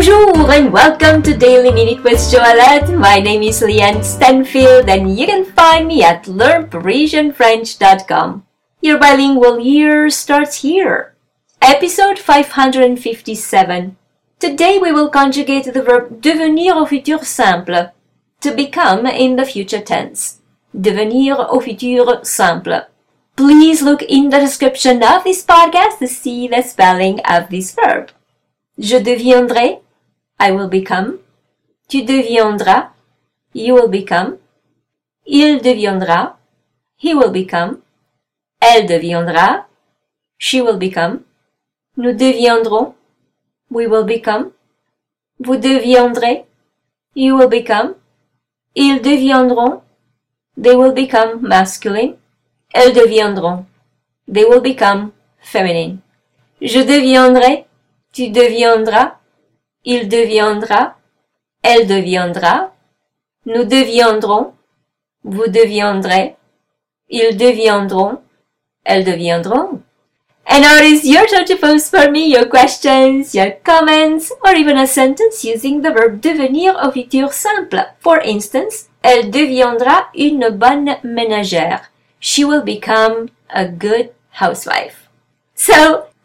Bonjour and welcome to Daily Minute with Joalette. My name is Leanne Stanfield and you can find me at learnparisianfrench.com. Your bilingual year starts here. Episode 557. Today we will conjugate the verb devenir au futur simple, to become in the future tense. Devenir au futur simple. Please look in the description of this podcast to see the spelling of this verb. Je deviendrai, I will become. Tu deviendras, you will become. Il deviendra, he will become. Elle deviendra, she will become. Nous deviendrons, we will become. Vous deviendrez, you will become. Ils deviendront, they will become masculine. Elles deviendront, they will become feminine. Je deviendrai, tu deviendras, il deviendra, elle deviendra, nous deviendrons, vous deviendrez, ils deviendront, elles deviendront. And now it is your turn to post for me your questions, your comments, or even a sentence using the verb devenir au futur simple. For instance, elle deviendra une bonne ménagère. She will become a good housewife. So,